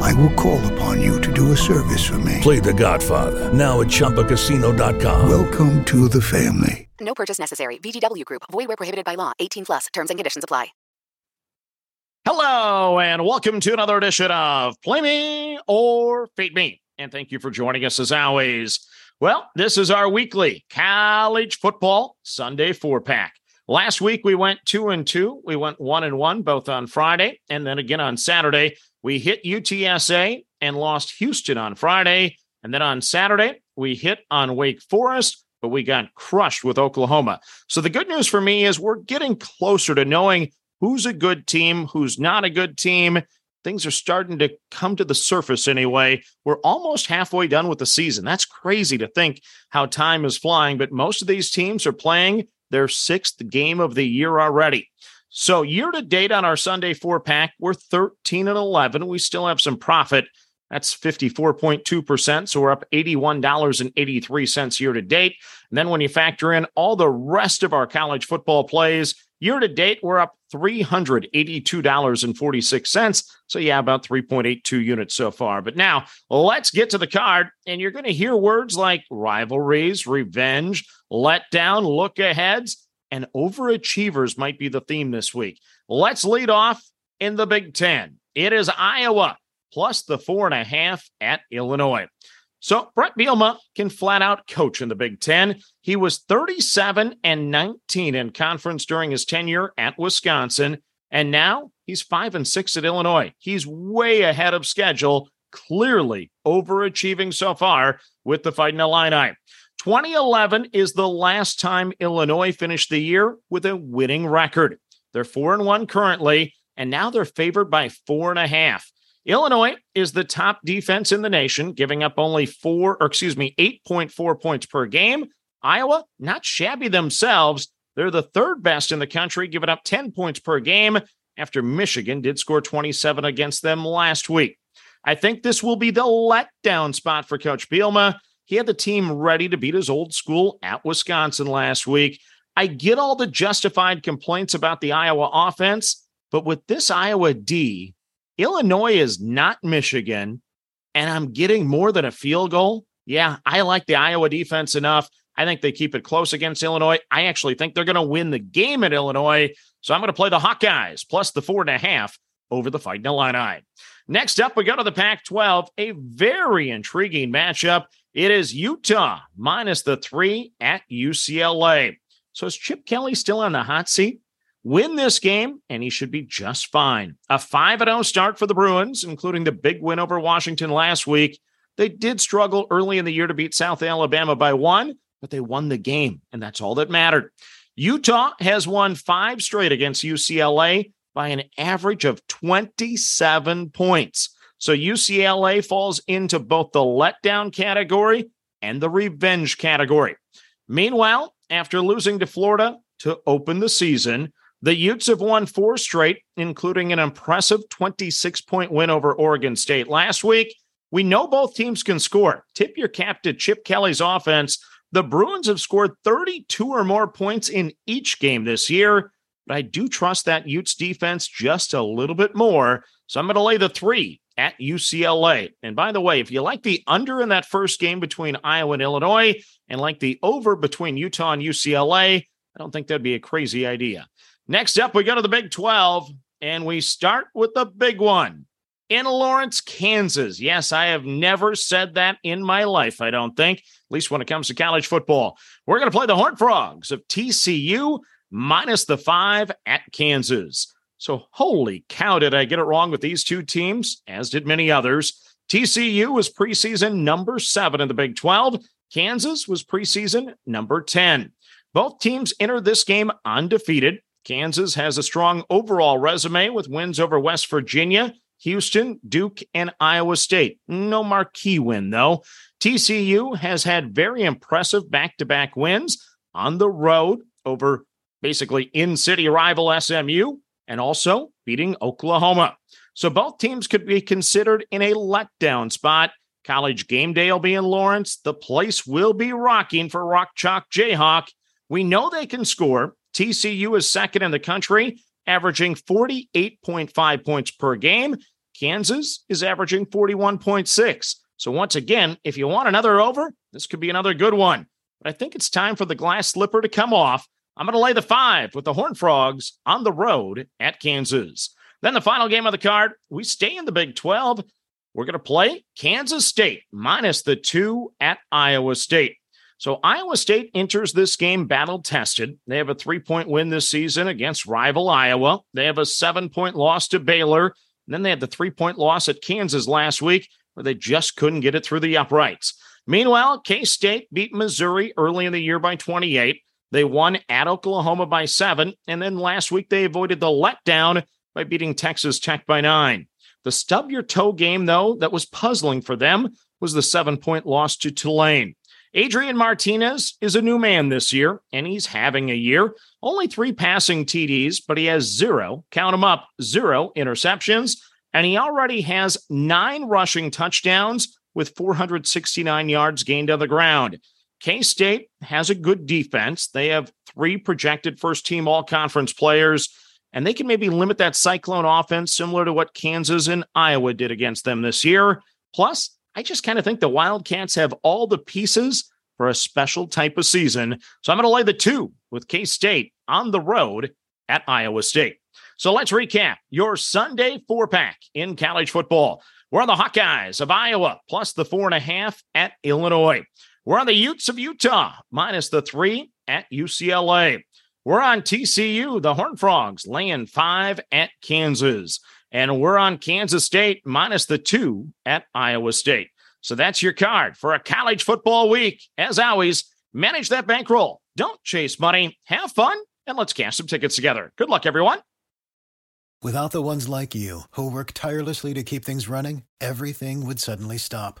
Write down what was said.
I will call upon you to do a service for me. Play The Godfather now at ChumbaCasino.com. Welcome to the family. No purchase necessary. VGW Group. Void where prohibited by law. 18 plus. Terms and conditions apply. Hello, and welcome to another edition of Play Me or Fade Me. And thank you for joining us as always. Well, this is our weekly college football Sunday four pack. Last week we went two and two. We went one and one both on Friday, and then again on Saturday. We hit UTSA and lost Houston on Friday, and then on Saturday we hit on Wake Forest but we got crushed with Oklahoma. So the good news for me is we're getting closer to knowing who's a good team, who's not a good team. Things are starting to come to the surface anyway. We're almost halfway done with the season. That's crazy to think how time is flying, but most of these teams are playing their sixth game of the year already. So, year to date on our Sunday four pack, we're 13 and 11. We still have some profit. That's 54.2%. So we're up $81.83 year to date. And then when you factor in all the rest of our college football plays, year to date, we're up $382.46. So, yeah, about 3.82 units so far. But now let's get to the card. And you're going to hear words like rivalries, revenge, letdown, look aheads, and overachievers might be the theme this week. Let's lead off in the Big Ten. It is Iowa plus the four and a half at Illinois. So Brett Bielema can flat out coach in the Big Ten. He was 37 and 19 in conference during his tenure at Wisconsin, and now he's five and six at Illinois. He's way ahead of schedule, clearly overachieving so far with the Fighting Illini. 2011 is the last time Illinois finished the year with a winning record. They're four and one currently, and now they're favored by four and a half. Illinois is the top defense in the nation, giving up only four, or excuse me, 8.4 points per game. Iowa, not shabby themselves. They're the third best in the country, giving up 10 points per game after Michigan did score 27 against them last week. I think this will be the letdown spot for Coach Bielema. He had the team ready to beat his old school at Wisconsin last week. I get all the justified complaints about the Iowa offense, but with this Iowa D, Illinois is not Michigan, and I'm getting more than a field goal. Yeah, I like the Iowa defense enough. I think they keep it close against Illinois. I actually think they're going to win the game at Illinois. So I'm going to play the Hawkeyes plus the four and a half over the Fighting Illini. Next up, we go to the Pac 12, a very intriguing matchup. It is Utah minus the three at UCLA. So is Chip Kelly still on the hot seat? win this game, and he should be just fine. A 5 0 start for the Bruins, including the big win over Washington last week. They did struggle early in the year to beat South Alabama by one, but they won the game, and that's all that mattered. Utah has won five straight against UCLA by an average of 27 points. So UCLA falls into both the letdown category and the revenge category. Meanwhile, after losing to Florida to open the season, the Utes have won four straight, including an impressive 26 point win over Oregon State last week. We know both teams can score. Tip your cap to Chip Kelly's offense. The Bruins have scored 32 or more points in each game this year, but I do trust that Utes defense just a little bit more. So I'm going to lay the three at UCLA. And by the way, if you like the under in that first game between Iowa and Illinois and like the over between Utah and UCLA, I don't think that'd be a crazy idea. Next up, we go to the Big 12, and we start with the big one in Lawrence, Kansas. Yes, I have never said that in my life, I don't think, at least when it comes to college football. We're going to play the Horned Frogs of TCU minus the five at Kansas. So, holy cow, did I get it wrong with these two teams, as did many others. TCU was preseason number seven in the Big 12. Kansas was preseason number 10. Both teams entered this game undefeated. Kansas has a strong overall resume with wins over West Virginia, Houston, Duke, and Iowa State. No marquee win, though. TCU has had very impressive back to back wins. on the road over basically in city rival SMU and also beating Oklahoma. So both teams could be considered in a letdown spot. College game day will be in Lawrence. The place will be rocking for Rock Chalk Jayhawk. We know they can score. TCU is second in the country, averaging 48.5 points per game. Kansas is averaging 41.6. So, once again, if you want another over, this could be another good one. But I think it's time for the glass slipper to come off. I'm going to lay the five with the Horned Frogs on the road at Kansas. Then the final game of the card, we stay in the Big 12. We're going to play Kansas State minus the two at Iowa State. So Iowa State enters this game battle tested. They have a three point win this season against rival Iowa. They have a seven point loss to Baylor. And then they had the three point loss at Kansas last week where they just couldn't get it through the uprights. Meanwhile, K State beat Missouri early in the year by 28. They won at Oklahoma by seven. And then last week, they avoided the letdown by beating Texas Tech by nine. The stub your toe game, though, that was puzzling for them was the seven point loss to Tulane. Adrian Martinez is a new man this year, and he's having a year. Only three passing TDs, but he has zero, count them up, zero interceptions. And he already has nine rushing touchdowns with 469 yards gained on the ground. K State has a good defense. They have three projected first team all conference players, and they can maybe limit that Cyclone offense similar to what Kansas and Iowa did against them this year. Plus, I just kind of think the Wildcats have all the pieces for a special type of season. So I'm going to lay the two with K State on the road at Iowa State. So let's recap your Sunday four pack in college football. We're on the Hawkeyes of Iowa plus the four and a half at Illinois. We're on the Utes of Utah minus the three at UCLA. We're on TCU, the Horn Frogs, laying five at Kansas. And we're on Kansas State minus the two at Iowa State. So that's your card for a college football week. As always, manage that bankroll. Don't chase money. Have fun, and let's cash some tickets together. Good luck, everyone. Without the ones like you, who work tirelessly to keep things running, everything would suddenly stop.